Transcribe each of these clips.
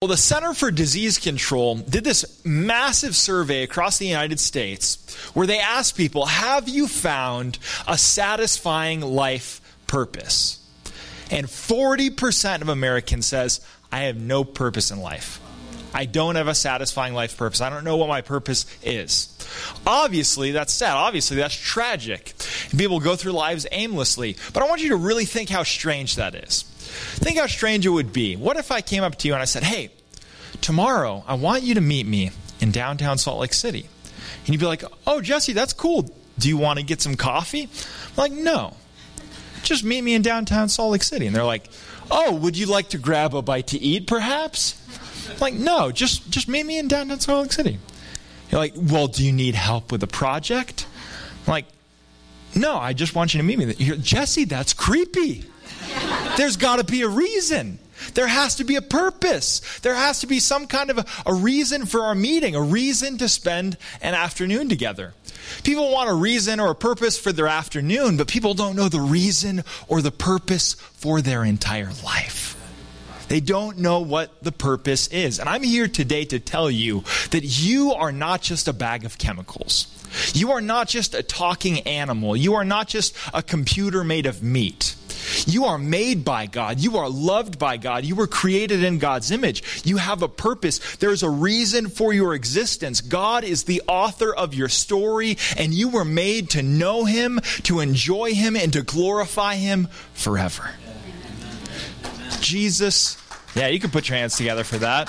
Well, the Center for Disease Control did this massive survey across the United States where they asked people, Have you found a satisfying life purpose? And 40% of Americans says, I have no purpose in life. I don't have a satisfying life purpose. I don't know what my purpose is. Obviously, that's sad. Obviously, that's tragic. People go through lives aimlessly. But I want you to really think how strange that is. Think how strange it would be. What if I came up to you and I said, Hey, tomorrow I want you to meet me in downtown Salt Lake City? And you'd be like, Oh, Jesse, that's cool. Do you want to get some coffee? I'm like, No. Just meet me in downtown Salt Lake City. And they're like, Oh, would you like to grab a bite to eat, perhaps? I'm like, no, just just meet me in downtown Salt Lake City. You're like, well, do you need help with a project? I'm like, no, I just want you to meet me. You're, Jesse, that's creepy. There's got to be a reason. There has to be a purpose. There has to be some kind of a, a, reason for our meeting, a reason to spend an afternoon together. People want a reason or a purpose for their afternoon, but people don't know the reason or the purpose for their entire life. They don't know what the purpose is. And I'm here today to tell you that you are not just a bag of chemicals. You are not just a talking animal. You are not just a computer made of meat. You are made by God. You are loved by God. You were created in God's image. You have a purpose. There's a reason for your existence. God is the author of your story, and you were made to know Him, to enjoy Him, and to glorify Him forever. Jesus, yeah, you can put your hands together for that.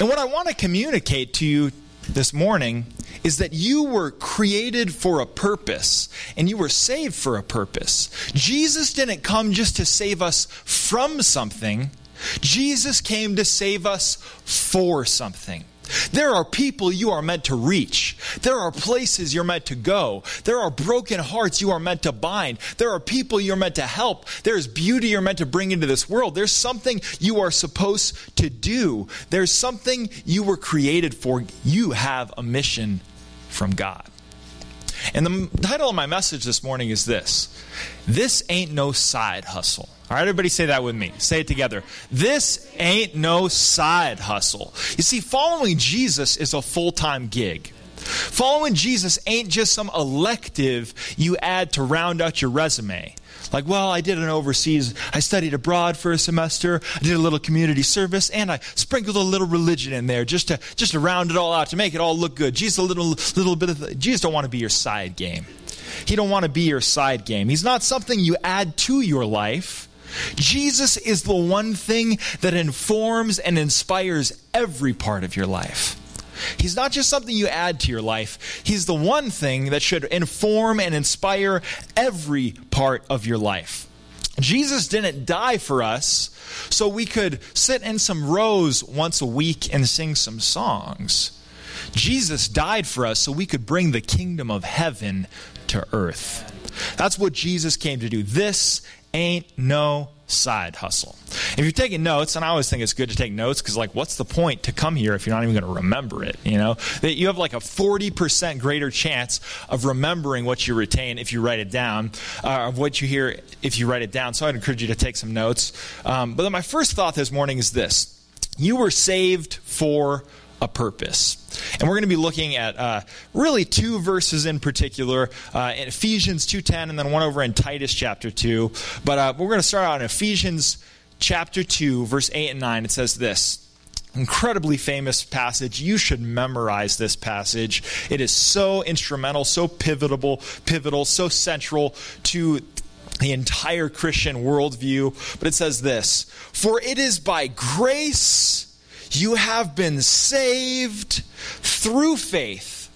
And what I want to communicate to you this morning is that you were created for a purpose and you were saved for a purpose. Jesus didn't come just to save us from something, Jesus came to save us for something. There are people you are meant to reach. There are places you're meant to go. There are broken hearts you are meant to bind. There are people you're meant to help. There's beauty you're meant to bring into this world. There's something you are supposed to do. There's something you were created for. You have a mission from God. And the title of my message this morning is this This Ain't No Side Hustle. All right, everybody say that with me. Say it together. This ain't no side hustle. You see, following Jesus is a full time gig. Following Jesus ain't just some elective you add to round out your resume. Like, well, I did an overseas, I studied abroad for a semester, I did a little community service, and I sprinkled a little religion in there just to just to round it all out, to make it all look good. Jesus a little little bit of Jesus don't want to be your side game. He don't want to be your side game. He's not something you add to your life. Jesus is the one thing that informs and inspires every part of your life. He's not just something you add to your life, He's the one thing that should inform and inspire every part of your life. Jesus didn't die for us so we could sit in some rows once a week and sing some songs. Jesus died for us so we could bring the kingdom of heaven to earth. That's what Jesus came to do. This ain't no side hustle. If you're taking notes, and I always think it's good to take notes because, like, what's the point to come here if you're not even going to remember it? You know, that you have like a 40% greater chance of remembering what you retain if you write it down, uh, of what you hear if you write it down. So I'd encourage you to take some notes. Um, but then my first thought this morning is this you were saved for a purpose. And we're going to be looking at uh, really two verses in particular, uh, in Ephesians 2.10 and then one over in Titus chapter 2. But uh, we're going to start out in Ephesians chapter 2, verse 8 and 9. It says this. Incredibly famous passage. You should memorize this passage. It is so instrumental, so pivotal, pivotal, so central to the entire Christian worldview. But it says this For it is by grace you have been saved through faith.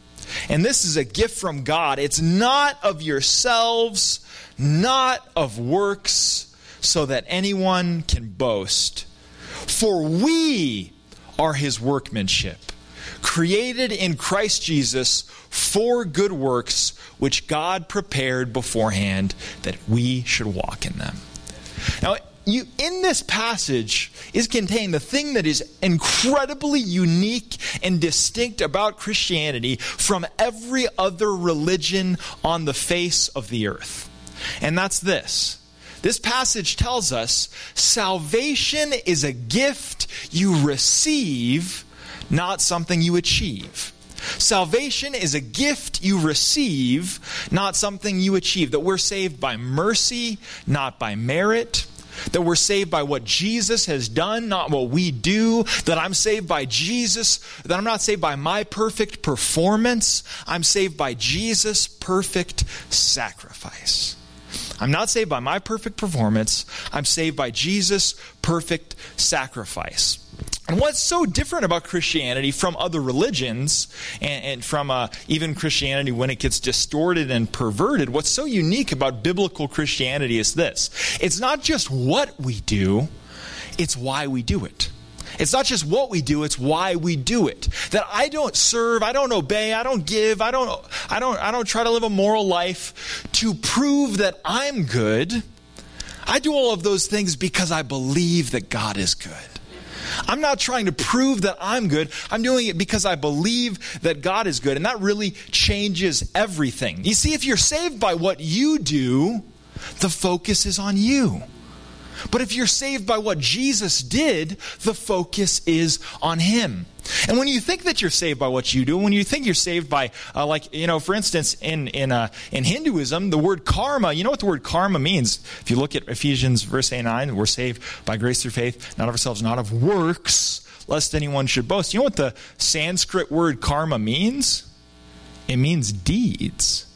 And this is a gift from God. It's not of yourselves, not of works, so that anyone can boast. For we are his workmanship, created in Christ Jesus for good works, which God prepared beforehand that we should walk in them. Now, you, in this passage is contained the thing that is incredibly unique and distinct about Christianity from every other religion on the face of the earth. And that's this This passage tells us salvation is a gift you receive, not something you achieve. Salvation is a gift you receive, not something you achieve. That we're saved by mercy, not by merit. That we're saved by what Jesus has done, not what we do. That I'm saved by Jesus. That I'm not saved by my perfect performance. I'm saved by Jesus' perfect sacrifice. I'm not saved by my perfect performance. I'm saved by Jesus' perfect sacrifice. And what's so different about Christianity from other religions and, and from uh, even Christianity when it gets distorted and perverted, what's so unique about biblical Christianity is this it's not just what we do, it's why we do it. It's not just what we do, it's why we do it. That I don't serve, I don't obey, I don't give, I don't I don't I don't try to live a moral life to prove that I'm good. I do all of those things because I believe that God is good. I'm not trying to prove that I'm good. I'm doing it because I believe that God is good. And that really changes everything. You see, if you're saved by what you do, the focus is on you. But if you're saved by what Jesus did, the focus is on Him. And when you think that you're saved by what you do, when you think you're saved by, uh, like, you know, for instance, in, in, uh, in Hinduism, the word karma, you know what the word karma means? If you look at Ephesians verse 8 9, we're saved by grace through faith, not of ourselves, not of works, lest anyone should boast. You know what the Sanskrit word karma means? It means deeds.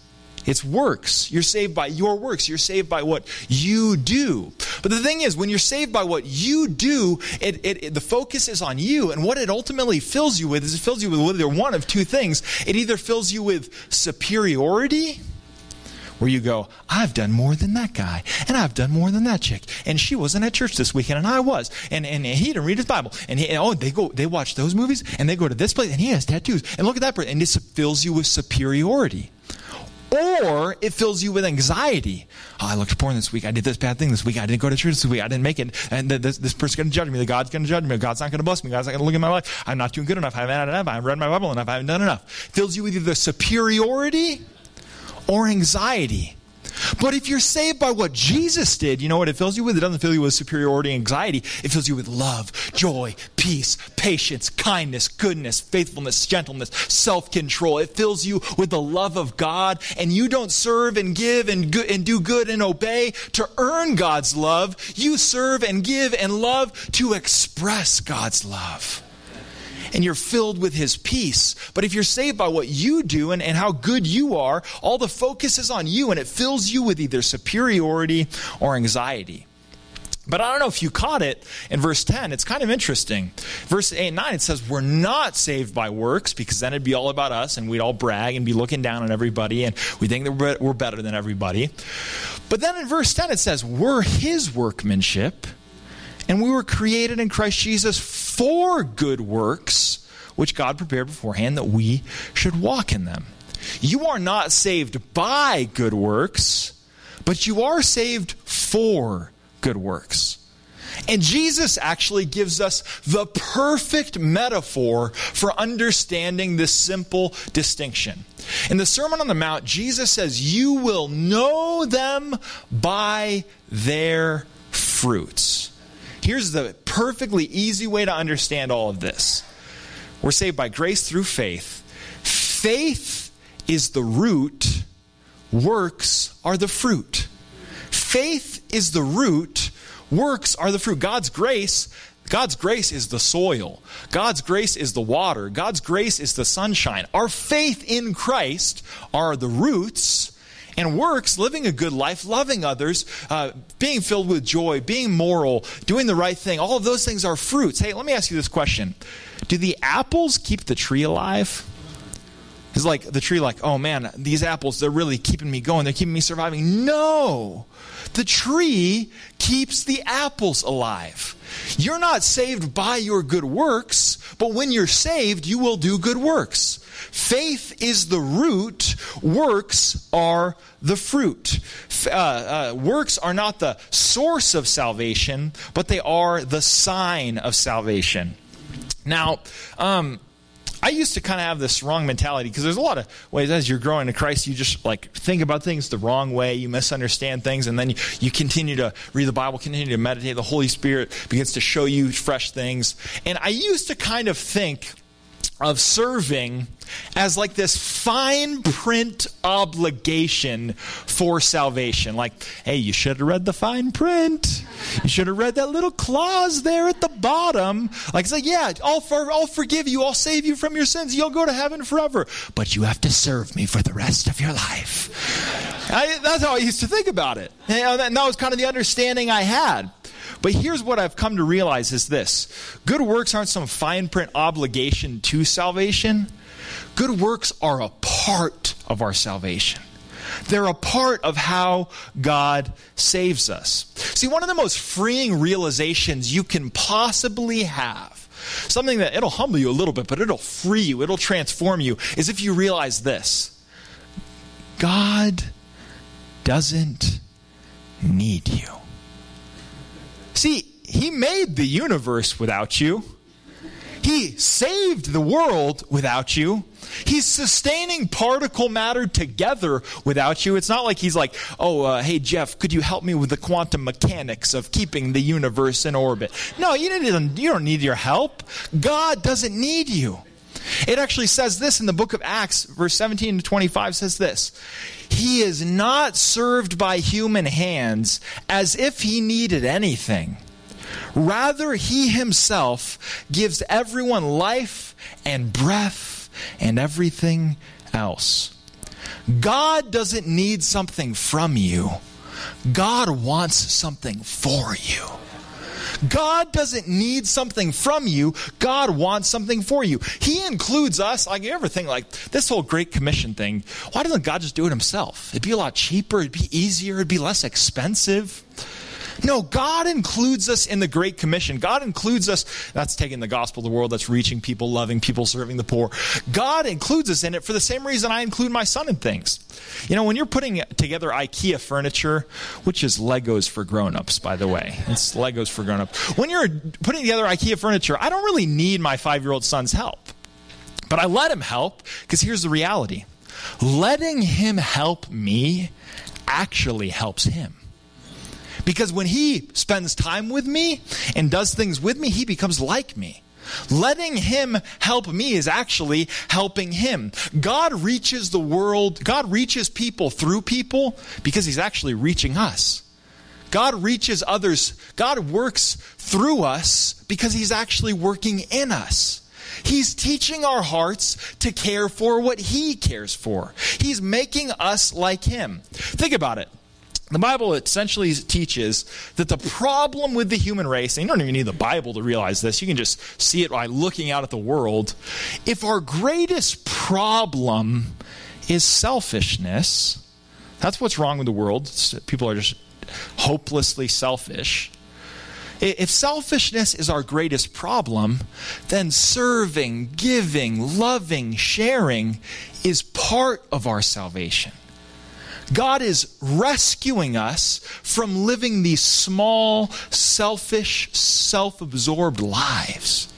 It's works. You're saved by your works. You're saved by what you do. But the thing is, when you're saved by what you do, it, it, it, the focus is on you. And what it ultimately fills you with is it fills you with either one of two things. It either fills you with superiority, where you go, I've done more than that guy, and I've done more than that chick, and she wasn't at church this weekend, and I was, and, and he didn't read his Bible, and he, oh, they go, they watch those movies, and they go to this place, and he has tattoos, and look at that person, and this fills you with superiority or it fills you with anxiety. Oh, I looked porn this week. I did this bad thing this week. I didn't go to church this week. I didn't make it. And this, this person's going to judge me. The God's going to judge me. God's not going to bless me. God's not going to look at my life. I'm not doing good enough. I haven't had enough. I haven't read my Bible enough. I haven't done enough. Fills you with either superiority or anxiety. But if you're saved by what Jesus did, you know what it fills you with? It doesn't fill you with superiority and anxiety. It fills you with love, joy, peace, patience, kindness, goodness, faithfulness, gentleness, self control. It fills you with the love of God, and you don't serve and give and, go- and do good and obey to earn God's love. You serve and give and love to express God's love and you're filled with his peace. But if you're saved by what you do and, and how good you are, all the focus is on you and it fills you with either superiority or anxiety. But I don't know if you caught it in verse 10. It's kind of interesting. Verse 8 and 9, it says, We're not saved by works, because then it'd be all about us, and we'd all brag and be looking down on everybody, and we think that we're better than everybody. But then in verse 10, it says, We're his workmanship and we were created in Christ Jesus for good works, which God prepared beforehand that we should walk in them. You are not saved by good works, but you are saved for good works. And Jesus actually gives us the perfect metaphor for understanding this simple distinction. In the Sermon on the Mount, Jesus says, You will know them by their fruits. Here's the perfectly easy way to understand all of this we're saved by grace through faith. Faith is the root, works are the fruit. Faith is the root, works are the fruit. God's grace God's grace is the soil. God's grace is the water. God's grace is the sunshine. Our faith in Christ are the roots, and works, living a good life, loving others, uh, being filled with joy, being moral, doing the right thing, all of those things are fruits. Hey, let me ask you this question Do the apples keep the tree alive? It's like the tree, like, oh man, these apples, they're really keeping me going. They're keeping me surviving. No. The tree keeps the apples alive. You're not saved by your good works, but when you're saved, you will do good works. Faith is the root, works are the fruit. Uh, uh, works are not the source of salvation, but they are the sign of salvation. Now, um, I used to kind of have this wrong mentality because there's a lot of ways as you're growing in Christ, you just like think about things the wrong way, you misunderstand things, and then you, you continue to read the Bible, continue to meditate. The Holy Spirit begins to show you fresh things. And I used to kind of think of serving as like this fine print obligation for salvation. Like, hey, you should have read the fine print. You should have read that little clause there at the bottom. Like, it's like, yeah, I'll, for, I'll forgive you. I'll save you from your sins. You'll go to heaven forever. But you have to serve me for the rest of your life. I, that's how I used to think about it. And uh, that was kind of the understanding I had. But here's what I've come to realize is this good works aren't some fine print obligation to salvation. Good works are a part of our salvation. They're a part of how God saves us. See, one of the most freeing realizations you can possibly have, something that it'll humble you a little bit, but it'll free you, it'll transform you, is if you realize this God doesn't need you. See, He made the universe without you. He saved the world without you. He's sustaining particle matter together without you. It's not like he's like, oh, uh, hey, Jeff, could you help me with the quantum mechanics of keeping the universe in orbit? No, you, you don't need your help. God doesn't need you. It actually says this in the book of Acts, verse 17 to 25 says this He is not served by human hands as if he needed anything. Rather, he himself gives everyone life and breath and everything else. God doesn't need something from you, God wants something for you. God doesn't need something from you. God wants something for you. He includes us. Like you ever think like this whole Great Commission thing, why doesn't God just do it himself? It'd be a lot cheaper, it'd be easier, it'd be less expensive. No, God includes us in the Great Commission. God includes us. That's taking the gospel to the world. That's reaching people, loving people, serving the poor. God includes us in it for the same reason I include my son in things. You know, when you're putting together IKEA furniture, which is Legos for grown-ups, by the way. It's Legos for grown-ups. When you're putting together IKEA furniture, I don't really need my five-year-old son's help. But I let him help because here's the reality. Letting him help me actually helps him. Because when he spends time with me and does things with me, he becomes like me. Letting him help me is actually helping him. God reaches the world, God reaches people through people because he's actually reaching us. God reaches others, God works through us because he's actually working in us. He's teaching our hearts to care for what he cares for. He's making us like him. Think about it. The Bible essentially teaches that the problem with the human race, and you don't even need the Bible to realize this, you can just see it by looking out at the world. If our greatest problem is selfishness, that's what's wrong with the world. People are just hopelessly selfish. If selfishness is our greatest problem, then serving, giving, loving, sharing is part of our salvation. God is rescuing us from living these small, selfish, self absorbed lives.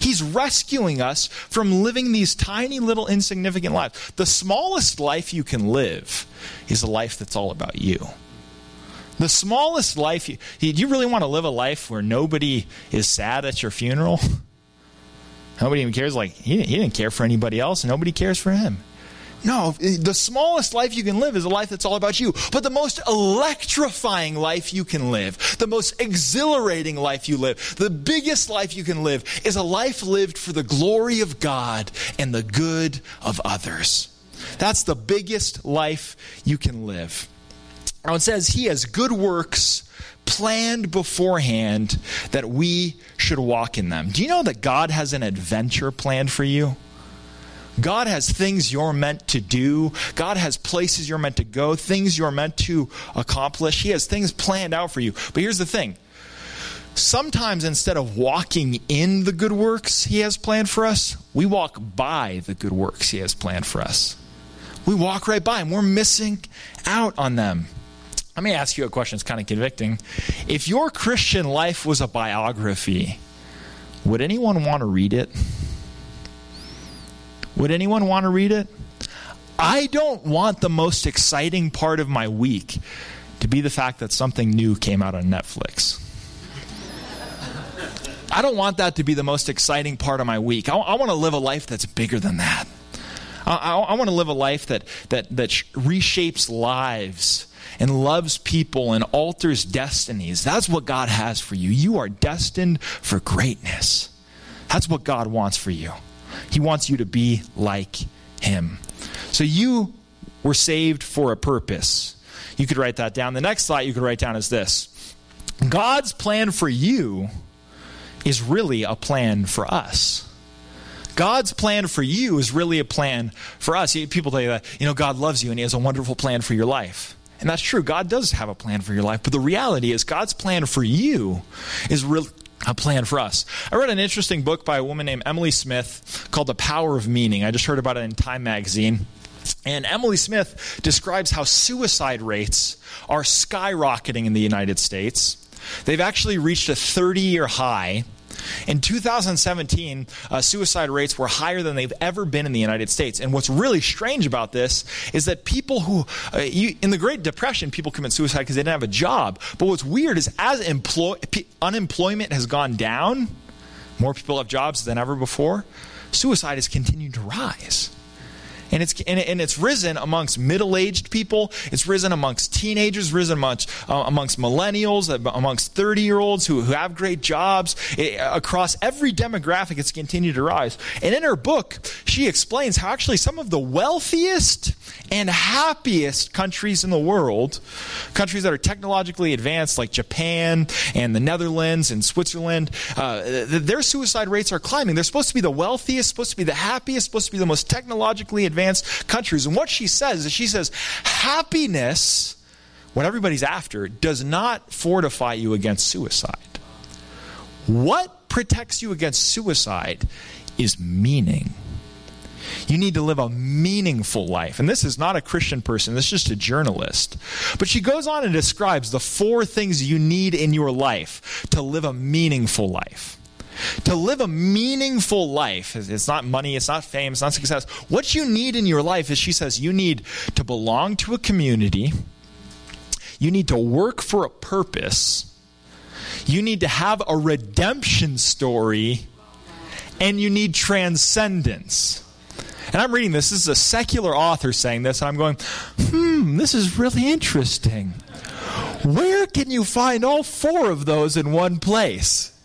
He's rescuing us from living these tiny little insignificant lives. The smallest life you can live is a life that's all about you. The smallest life, you, do you really want to live a life where nobody is sad at your funeral? Nobody even cares. Like, he, he didn't care for anybody else, and nobody cares for him. No, the smallest life you can live is a life that's all about you. But the most electrifying life you can live, the most exhilarating life you live, the biggest life you can live is a life lived for the glory of God and the good of others. That's the biggest life you can live. Now it says, He has good works planned beforehand that we should walk in them. Do you know that God has an adventure planned for you? God has things you're meant to do. God has places you're meant to go, things you're meant to accomplish. He has things planned out for you. But here's the thing sometimes instead of walking in the good works He has planned for us, we walk by the good works He has planned for us. We walk right by and We're missing out on them. Let me ask you a question. It's kind of convicting. If your Christian life was a biography, would anyone want to read it? Would anyone want to read it? I don't want the most exciting part of my week to be the fact that something new came out on Netflix. I don't want that to be the most exciting part of my week. I, I want to live a life that's bigger than that. I, I, I want to live a life that, that, that reshapes lives and loves people and alters destinies. That's what God has for you. You are destined for greatness. That's what God wants for you. He wants you to be like Him. So you were saved for a purpose. You could write that down. The next thought you could write down is this God's plan for you is really a plan for us. God's plan for you is really a plan for us. People tell you that, you know, God loves you and He has a wonderful plan for your life. And that's true. God does have a plan for your life. But the reality is, God's plan for you is really a plan for us. I read an interesting book by a woman named Emily Smith called The Power of Meaning. I just heard about it in Time magazine. And Emily Smith describes how suicide rates are skyrocketing in the United States. They've actually reached a 30 year high. In 2017, uh, suicide rates were higher than they've ever been in the United States. And what's really strange about this is that people who, uh, you, in the Great Depression, people commit suicide because they didn't have a job. But what's weird is as employ, unemployment has gone down, more people have jobs than ever before, suicide has continued to rise. And it's, and, it's risen amongst middle aged people. It's risen amongst teenagers, risen amongst, uh, amongst millennials, uh, amongst 30 year olds who, who have great jobs. It, across every demographic, it's continued to rise. And in her book, she explains how actually some of the wealthiest and happiest countries in the world, countries that are technologically advanced like Japan and the Netherlands and Switzerland, uh, their suicide rates are climbing. They're supposed to be the wealthiest, supposed to be the happiest, supposed to be the most technologically advanced countries. And what she says is she says, happiness, what everybody's after, does not fortify you against suicide. What protects you against suicide is meaning. You need to live a meaningful life. And this is not a Christian person, this is just a journalist. But she goes on and describes the four things you need in your life to live a meaningful life. To live a meaningful life, it's not money, it's not fame, it's not success. What you need in your life is, she says, you need to belong to a community, you need to work for a purpose, you need to have a redemption story, and you need transcendence. And I'm reading this. This is a secular author saying this, and I'm going, hmm, this is really interesting. Where can you find all four of those in one place?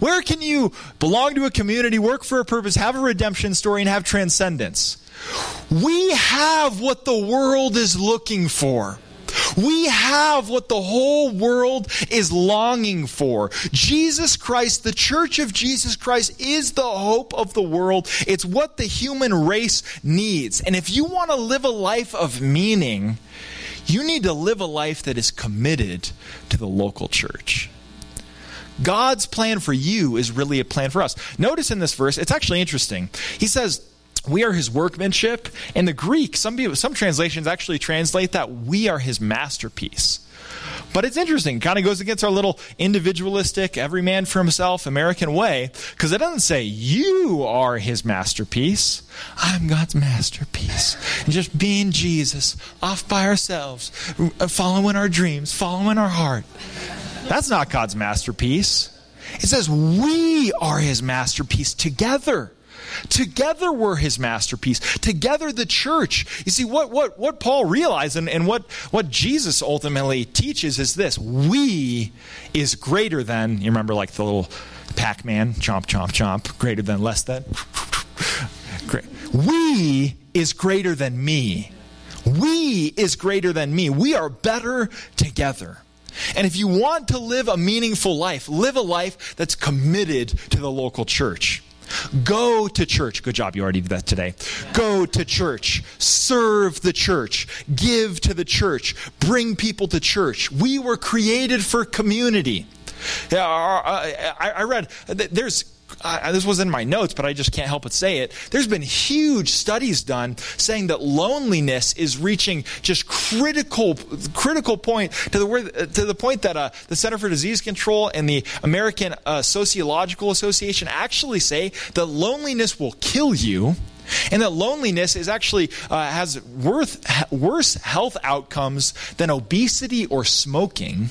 Where can you belong to a community, work for a purpose, have a redemption story, and have transcendence? We have what the world is looking for. We have what the whole world is longing for. Jesus Christ, the church of Jesus Christ, is the hope of the world. It's what the human race needs. And if you want to live a life of meaning, you need to live a life that is committed to the local church. God's plan for you is really a plan for us. Notice in this verse, it's actually interesting. He says, we are his workmanship. In the Greek, some people, some translations actually translate that we are his masterpiece. But it's interesting. It kind of goes against our little individualistic, every man for himself American way, because it doesn't say you are his masterpiece. I'm God's masterpiece. And just being Jesus, off by ourselves, uh, following our dreams, following our heart. That's not God's masterpiece. It says we are his masterpiece together. Together we're his masterpiece. Together the church. You see, what, what, what Paul realized and, and what, what Jesus ultimately teaches is this we is greater than, you remember like the little Pac Man, chomp, chomp, chomp, greater than, less than. we is greater than me. We is greater than me. We are better together. And if you want to live a meaningful life, live a life that's committed to the local church. Go to church. Good job, you already did that today. Go to church. Serve the church. Give to the church. Bring people to church. We were created for community. I read, there's uh, this was in my notes, but I just can't help but say it. There's been huge studies done saying that loneliness is reaching just critical, critical point to the to the point that uh, the Center for Disease Control and the American uh, Sociological Association actually say that loneliness will kill you And that loneliness is actually uh, has worth, worse health outcomes than obesity or smoking.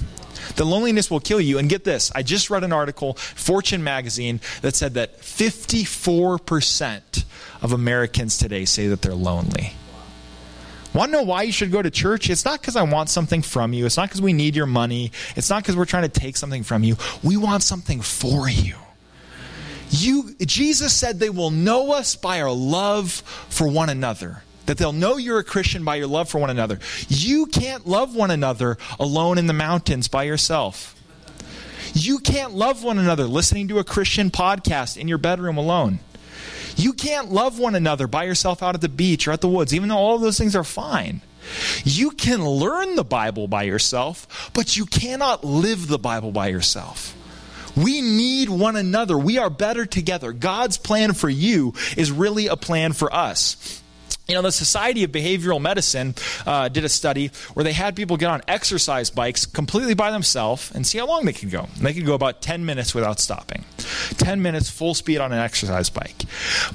The loneliness will kill you. And get this I just read an article, Fortune magazine, that said that 54% of Americans today say that they're lonely. Want to know why you should go to church? It's not because I want something from you. It's not because we need your money. It's not because we're trying to take something from you. We want something for you. You, Jesus said they will know us by our love for one another. That they'll know you're a Christian by your love for one another. You can't love one another alone in the mountains by yourself. You can't love one another listening to a Christian podcast in your bedroom alone. You can't love one another by yourself out at the beach or at the woods, even though all of those things are fine. You can learn the Bible by yourself, but you cannot live the Bible by yourself. We need one another. We are better together. God's plan for you is really a plan for us. You know, the Society of Behavioral Medicine uh, did a study where they had people get on exercise bikes completely by themselves and see how long they could go. And they could go about 10 minutes without stopping. 10 minutes full speed on an exercise bike.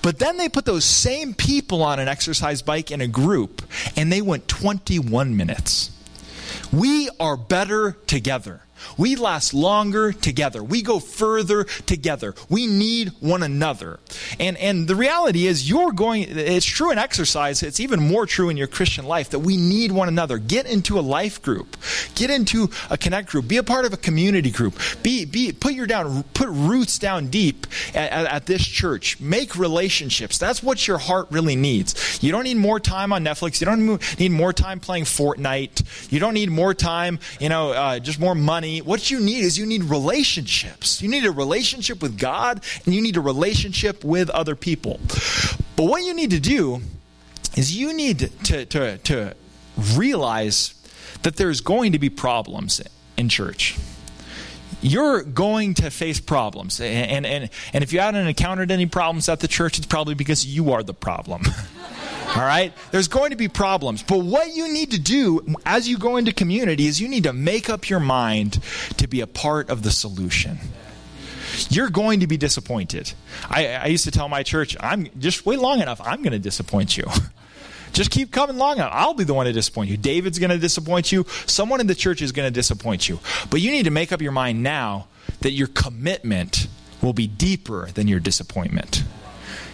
But then they put those same people on an exercise bike in a group and they went 21 minutes. We are better together. We last longer together. We go further together. We need one another. And, and the reality is, you're going, it's true in exercise, it's even more true in your Christian life that we need one another. Get into a life group, get into a connect group, be a part of a community group, be, be, put your down, put roots down deep at, at, at this church. Make relationships. That's what your heart really needs. You don't need more time on Netflix. You don't need more time playing Fortnite. You don't need more time, you know, uh, just more money what you need is you need relationships. You need a relationship with God and you need a relationship with other people. But what you need to do is you need to, to, to realize that there's going to be problems in church you're going to face problems. And, and, and if you haven't encountered any problems at the church, it's probably because you are the problem. All right? There's going to be problems. But what you need to do as you go into community is you need to make up your mind to be a part of the solution. You're going to be disappointed. I, I used to tell my church, I'm just wait long enough, I'm going to disappoint you. Just keep coming long enough. I'll be the one to disappoint you. David's going to disappoint you. Someone in the church is going to disappoint you. But you need to make up your mind now that your commitment will be deeper than your disappointment.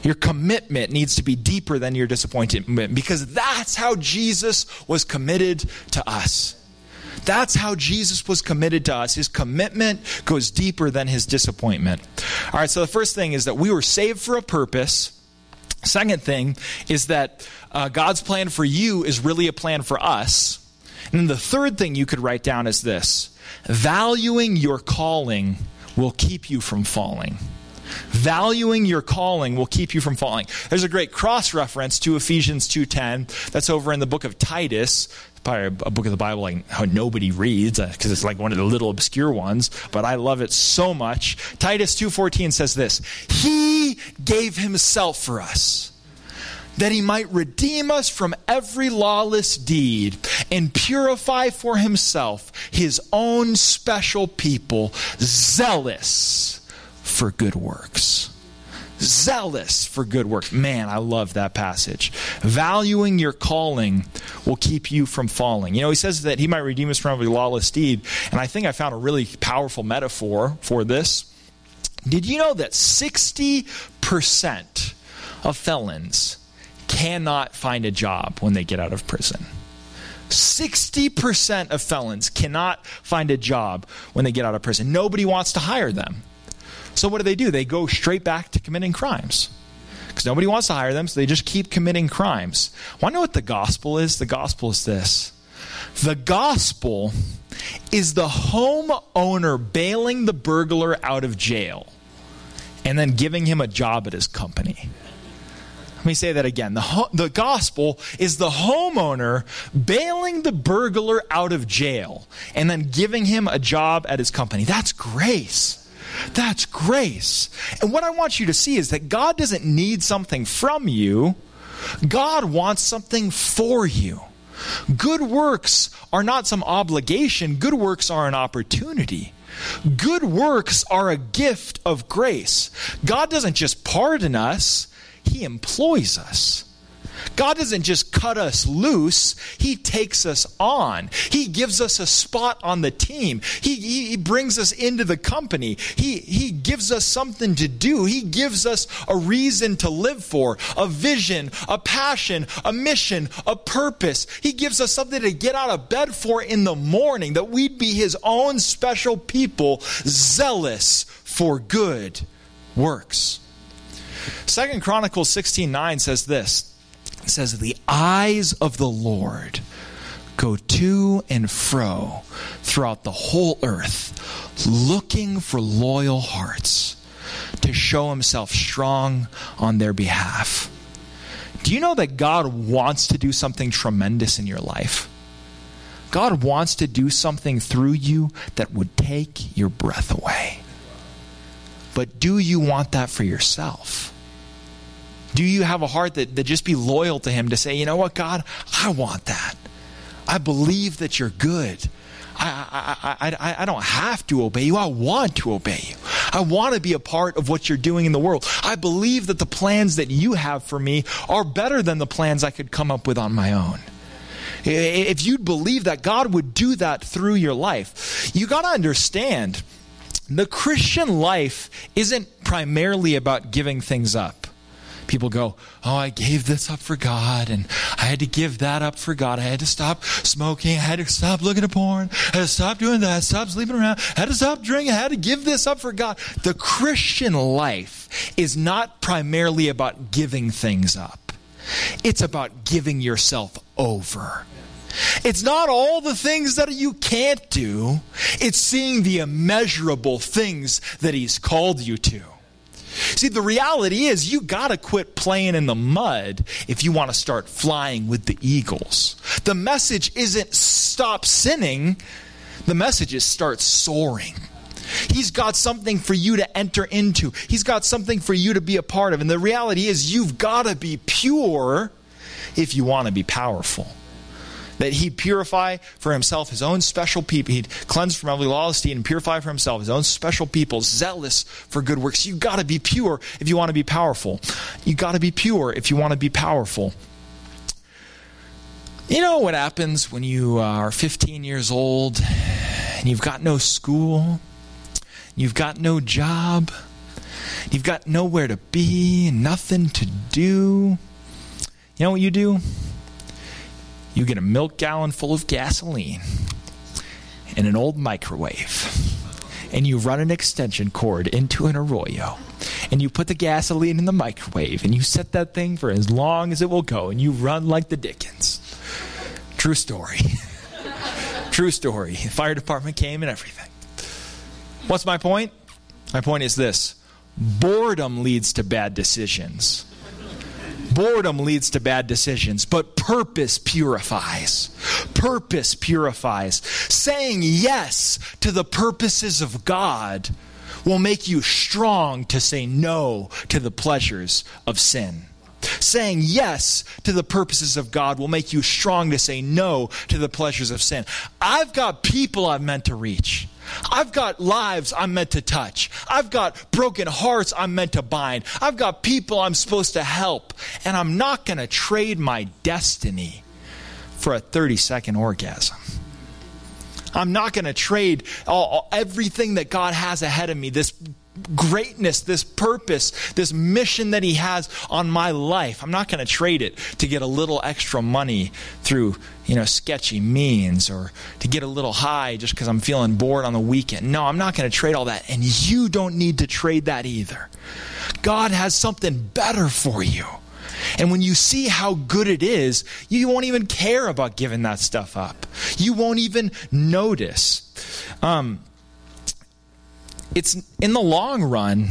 Your commitment needs to be deeper than your disappointment because that's how Jesus was committed to us. That's how Jesus was committed to us. His commitment goes deeper than his disappointment. All right, so the first thing is that we were saved for a purpose. Second thing is that uh, God's plan for you is really a plan for us. And then the third thing you could write down is this valuing your calling will keep you from falling. Valuing your calling will keep you from falling. There's a great cross reference to Ephesians 2:10 that's over in the book of Titus. Probably a book of the Bible like how nobody reads because uh, it's like one of the little obscure ones, but I love it so much. Titus 2:14 says this: He gave himself for us that he might redeem us from every lawless deed and purify for himself his own special people, zealous for good works. Zealous for good works. Man, I love that passage. Valuing your calling will keep you from falling. You know, he says that he might redeem us from every lawless deed. And I think I found a really powerful metaphor for this. Did you know that 60% of felons cannot find a job when they get out of prison? 60% of felons cannot find a job when they get out of prison. Nobody wants to hire them. So what do they do? They go straight back to committing crimes. Because nobody wants to hire them, so they just keep committing crimes. Want to know what the gospel is? The gospel is this. The gospel is the homeowner bailing the burglar out of jail and then giving him a job at his company. Let me say that again. The, ho- the gospel is the homeowner bailing the burglar out of jail and then giving him a job at his company. That's grace. That's grace. And what I want you to see is that God doesn't need something from you, God wants something for you. Good works are not some obligation, good works are an opportunity. Good works are a gift of grace. God doesn't just pardon us, He employs us. God doesn't just cut us loose, He takes us on. He gives us a spot on the team. He, he, he, brings us into the company. He, he gives us something to do. He gives us a reason to live for, a vision, a passion, a mission, a purpose. He gives us something to get out of bed for in the morning, that we'd be His own special people, zealous for good works. Second Chronicles 16 9 says this it says, The eyes of the Lord go to and fro throughout the whole earth, looking for loyal hearts to show himself strong on their behalf. Do you know that God wants to do something tremendous in your life? God wants to do something through you that would take your breath away. But do you want that for yourself? Do you have a heart that, that just be loyal to Him to say, you know what, God, I want that. I believe that you're good. I, I, I, I, don't have to obey you. I want to obey you. I want to be a part of what you're doing in the world. I believe that the plans that you have for me are better than the plans I could come up with on my own. If you'd believe that, God would do that through your life. You got to understand the Christian life isn't primarily about giving things up people go, Oh, I gave this up for God, and I had to give that up for God. I had to stop smoking. I had to stop looking at porn. I had to stop doing that. Stop sleeping around. I had to stop drinking. I had to give this up for God. The Christian life is not primarily about giving things up, it's about giving yourself over. It's not all the things that you can't do, it's seeing the immeasurable things that He's called you to. See, the reality is you got to quit playing in the mud if you want to start flying with the eagles. The message isn't stop sinning, the message is start soaring. He's got something for you to enter into. He's got something for you to be a part of. And the reality is, you've got to be pure if you want to be powerful that he'd purify for himself his own special people. He'd cleanse from every lawlessness and purify for himself his own special people, zealous for good works. You got to be pure if you want to be powerful. You got to be pure if you want to be powerful. You know what happens when you uh, are 15 years old and you've got no school, you've got no job, you've got nowhere to be, nothing to do? You know what you do? You get a milk gallon full of gasoline and an old microwave, and you run an extension cord into an arroyo, and you put the gasoline in the microwave, and you set that thing for as long as it will go, and you run like the Dickens. True story. True story. The fire department came and everything. What's my point? My point is this boredom leads to bad decisions. Boredom leads to bad decisions, but purpose purifies. Purpose purifies. Saying yes to the purposes of God will make you strong to say no to the pleasures of sin. Saying yes to the purposes of God will make you strong to say no to the pleasures of sin. I've got people I've meant to reach. I've got lives I'm meant to touch. I've got broken hearts I'm meant to bind. I've got people I'm supposed to help. And I'm not going to trade my destiny for a 30 second orgasm. I'm not going to trade all, all, everything that God has ahead of me, this greatness, this purpose, this mission that He has on my life. I'm not going to trade it to get a little extra money through, you know, sketchy means or to get a little high just because I'm feeling bored on the weekend. No, I'm not going to trade all that. And you don't need to trade that either. God has something better for you. And when you see how good it is, you won't even care about giving that stuff up. You won't even notice. Um, it's in the long run,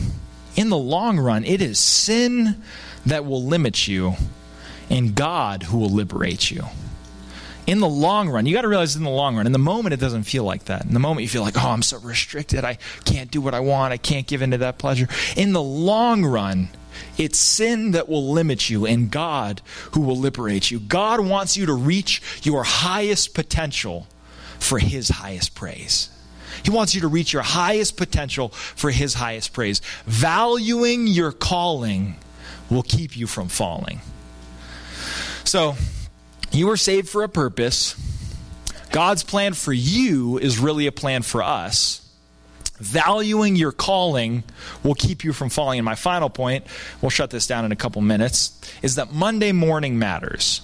in the long run, it is sin that will limit you and God who will liberate you. In the long run, you got to realize in the long run. In the moment, it doesn't feel like that. In the moment, you feel like, oh, I'm so restricted. I can't do what I want. I can't give into that pleasure. In the long run, it's sin that will limit you and God who will liberate you. God wants you to reach your highest potential for His highest praise. He wants you to reach your highest potential for His highest praise. Valuing your calling will keep you from falling. So, you were saved for a purpose. God's plan for you is really a plan for us. Valuing your calling will keep you from falling. And my final point, we'll shut this down in a couple minutes, is that Monday morning matters.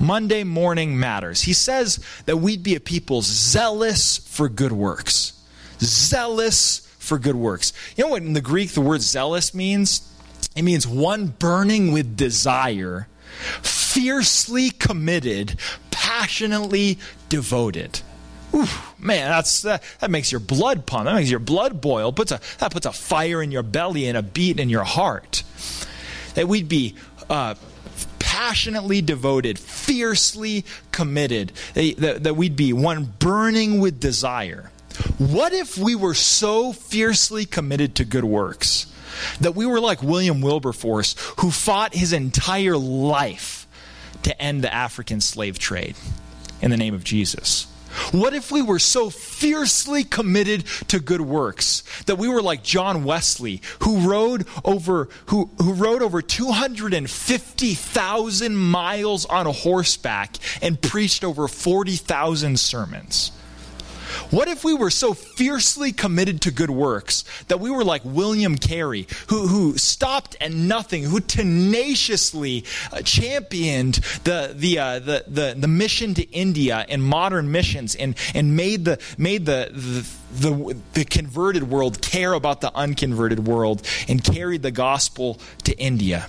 Monday morning matters. He says that we'd be a people zealous for good works. Zealous for good works. You know what in the Greek the word zealous means? It means one burning with desire, fiercely committed, passionately devoted. Ooh, man, that's that, that makes your blood pump. That makes your blood boil. Puts a that puts a fire in your belly and a beat in your heart. That we'd be uh, passionately devoted, fiercely committed. Eh, that, that we'd be one burning with desire. What if we were so fiercely committed to good works that we were like William Wilberforce, who fought his entire life to end the African slave trade in the name of Jesus? What if we were so fiercely committed to good works that we were like John Wesley, who rode over who, who rode over 250,000 miles on horseback and preached over 40,000 sermons? What if we were so fiercely committed to good works that we were like William Carey, who, who stopped at nothing, who tenaciously uh, championed the, the, uh, the, the, the, mission to India and modern missions and, and made, the, made the, the, the, the converted world care about the unconverted world and carried the gospel to India?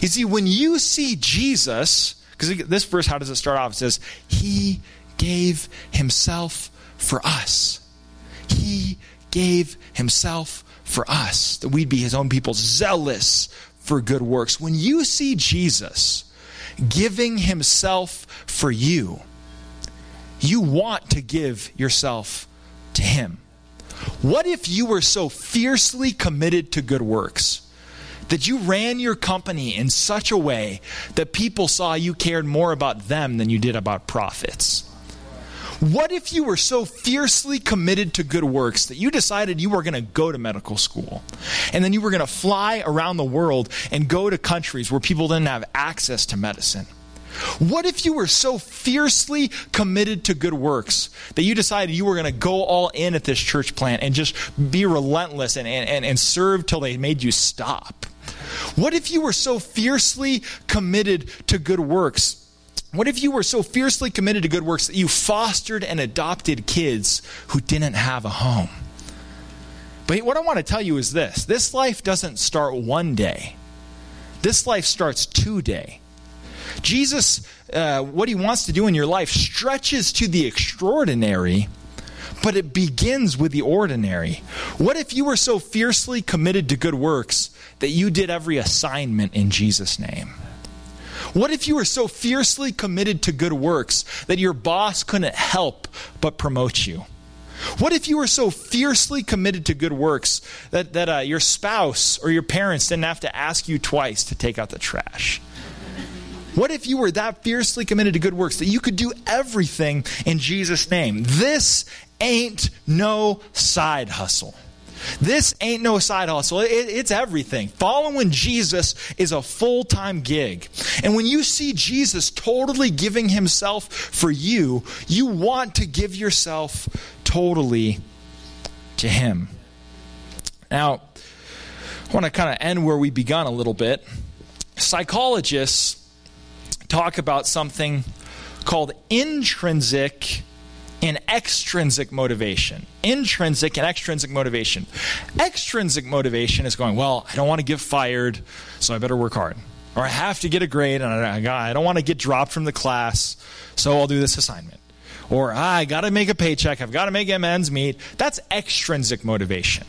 You see, when you see Jesus, because this verse, how does it start off? It says, He gave Himself for us. He gave himself for us, that we'd be his own people, zealous for good works. When you see Jesus giving himself for you, you want to give yourself to him. What if you were so fiercely committed to good works that you ran your company in such a way that people saw you cared more about them than you did about profits? What if you were so fiercely committed to good works that you decided you were going to go to medical school and then you were going to fly around the world and go to countries where people didn't have access to medicine? What if you were so fiercely committed to good works that you decided you were going to go all in at this church plant and just be relentless and, and, and serve till they made you stop? What if you were so fiercely committed to good works what if you were so fiercely committed to good works that you fostered and adopted kids who didn't have a home? But what I want to tell you is this this life doesn't start one day, this life starts today. Jesus, uh, what he wants to do in your life stretches to the extraordinary, but it begins with the ordinary. What if you were so fiercely committed to good works that you did every assignment in Jesus' name? What if you were so fiercely committed to good works that your boss couldn't help but promote you? What if you were so fiercely committed to good works that, that uh, your spouse or your parents didn't have to ask you twice to take out the trash? What if you were that fiercely committed to good works that you could do everything in Jesus' name? This ain't no side hustle. This ain't no side hustle. It, it's everything. Following Jesus is a full time gig. And when you see Jesus totally giving himself for you, you want to give yourself totally to him. Now, I want to kind of end where we begun a little bit. Psychologists talk about something called intrinsic and extrinsic motivation. Intrinsic and extrinsic motivation. Extrinsic motivation is going, well, I don't want to get fired, so I better work hard. Or I have to get a grade, and I, don't want to get dropped from the class, so I'll do this assignment. Or ah, I got to make a paycheck, I've got to make ends meet. That's extrinsic motivation.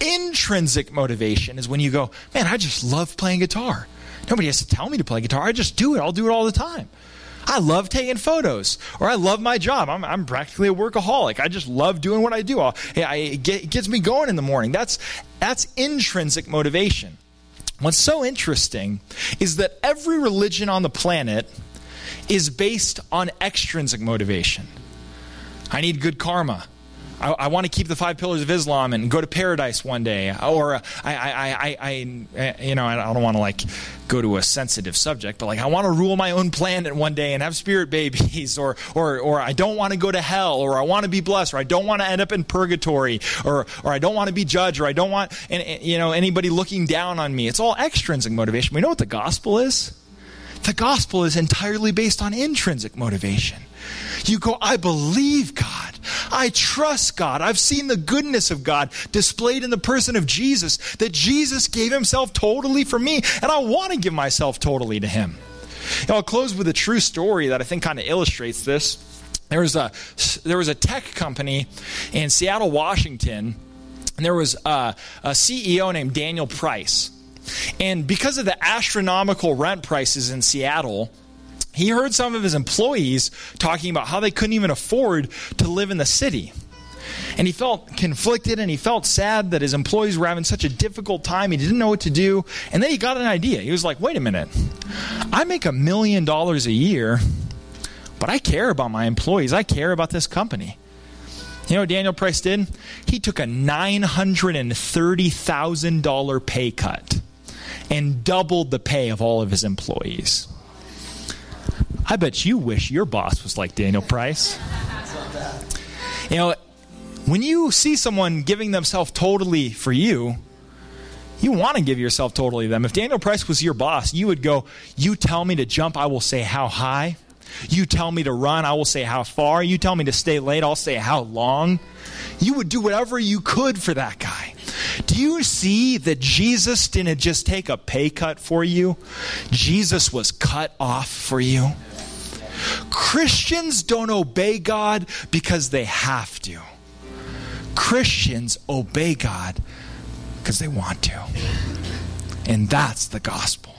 Intrinsic motivation is when you go, man, I just love playing guitar. Nobody has to tell me to play guitar. I just do it. I'll do it all the time. I love taking photos, or I love my job. I'm, I'm practically a workaholic. I just love doing what I do. I, it gets me going in the morning. That's, that's intrinsic motivation. What's so interesting is that every religion on the planet is based on extrinsic motivation. I need good karma. I, I want to keep the five pillars of Islam and go to paradise one day, or uh, I, I, I, I you know, I don't want to like go to a sensitive subject, but like I want to rule my own planet one day and have spirit babies, or or or I don't want to go to hell, or I want to be blessed, or I don't want to end up in purgatory, or or I don't want to be judged, or I don't want you know anybody looking down on me. It's all extrinsic motivation. We know what the gospel is. The gospel is entirely based on intrinsic motivation. You go, I believe God. I trust God. I've seen the goodness of God displayed in the person of Jesus, that Jesus gave himself totally for me, and I want to give myself totally to him. Now, I'll close with a true story that I think kind of illustrates this. There was a, there was a tech company in Seattle, Washington, and there was a, a CEO named Daniel Price. And because of the astronomical rent prices in Seattle, he heard some of his employees talking about how they couldn't even afford to live in the city. And he felt conflicted and he felt sad that his employees were having such a difficult time. He didn't know what to do. And then he got an idea. He was like, wait a minute. I make a million dollars a year, but I care about my employees. I care about this company. You know what Daniel Price did? He took a $930,000 pay cut and doubled the pay of all of his employees. I bet you wish your boss was like Daniel Price. You know, when you see someone giving themselves totally for you, you want to give yourself totally to them. If Daniel Price was your boss, you would go, You tell me to jump, I will say how high. You tell me to run, I will say how far. You tell me to stay late, I'll say how long. You would do whatever you could for that guy. Do you see that Jesus didn't just take a pay cut for you? Jesus was cut off for you. Christians don't obey God because they have to. Christians obey God because they want to. And that's the gospel.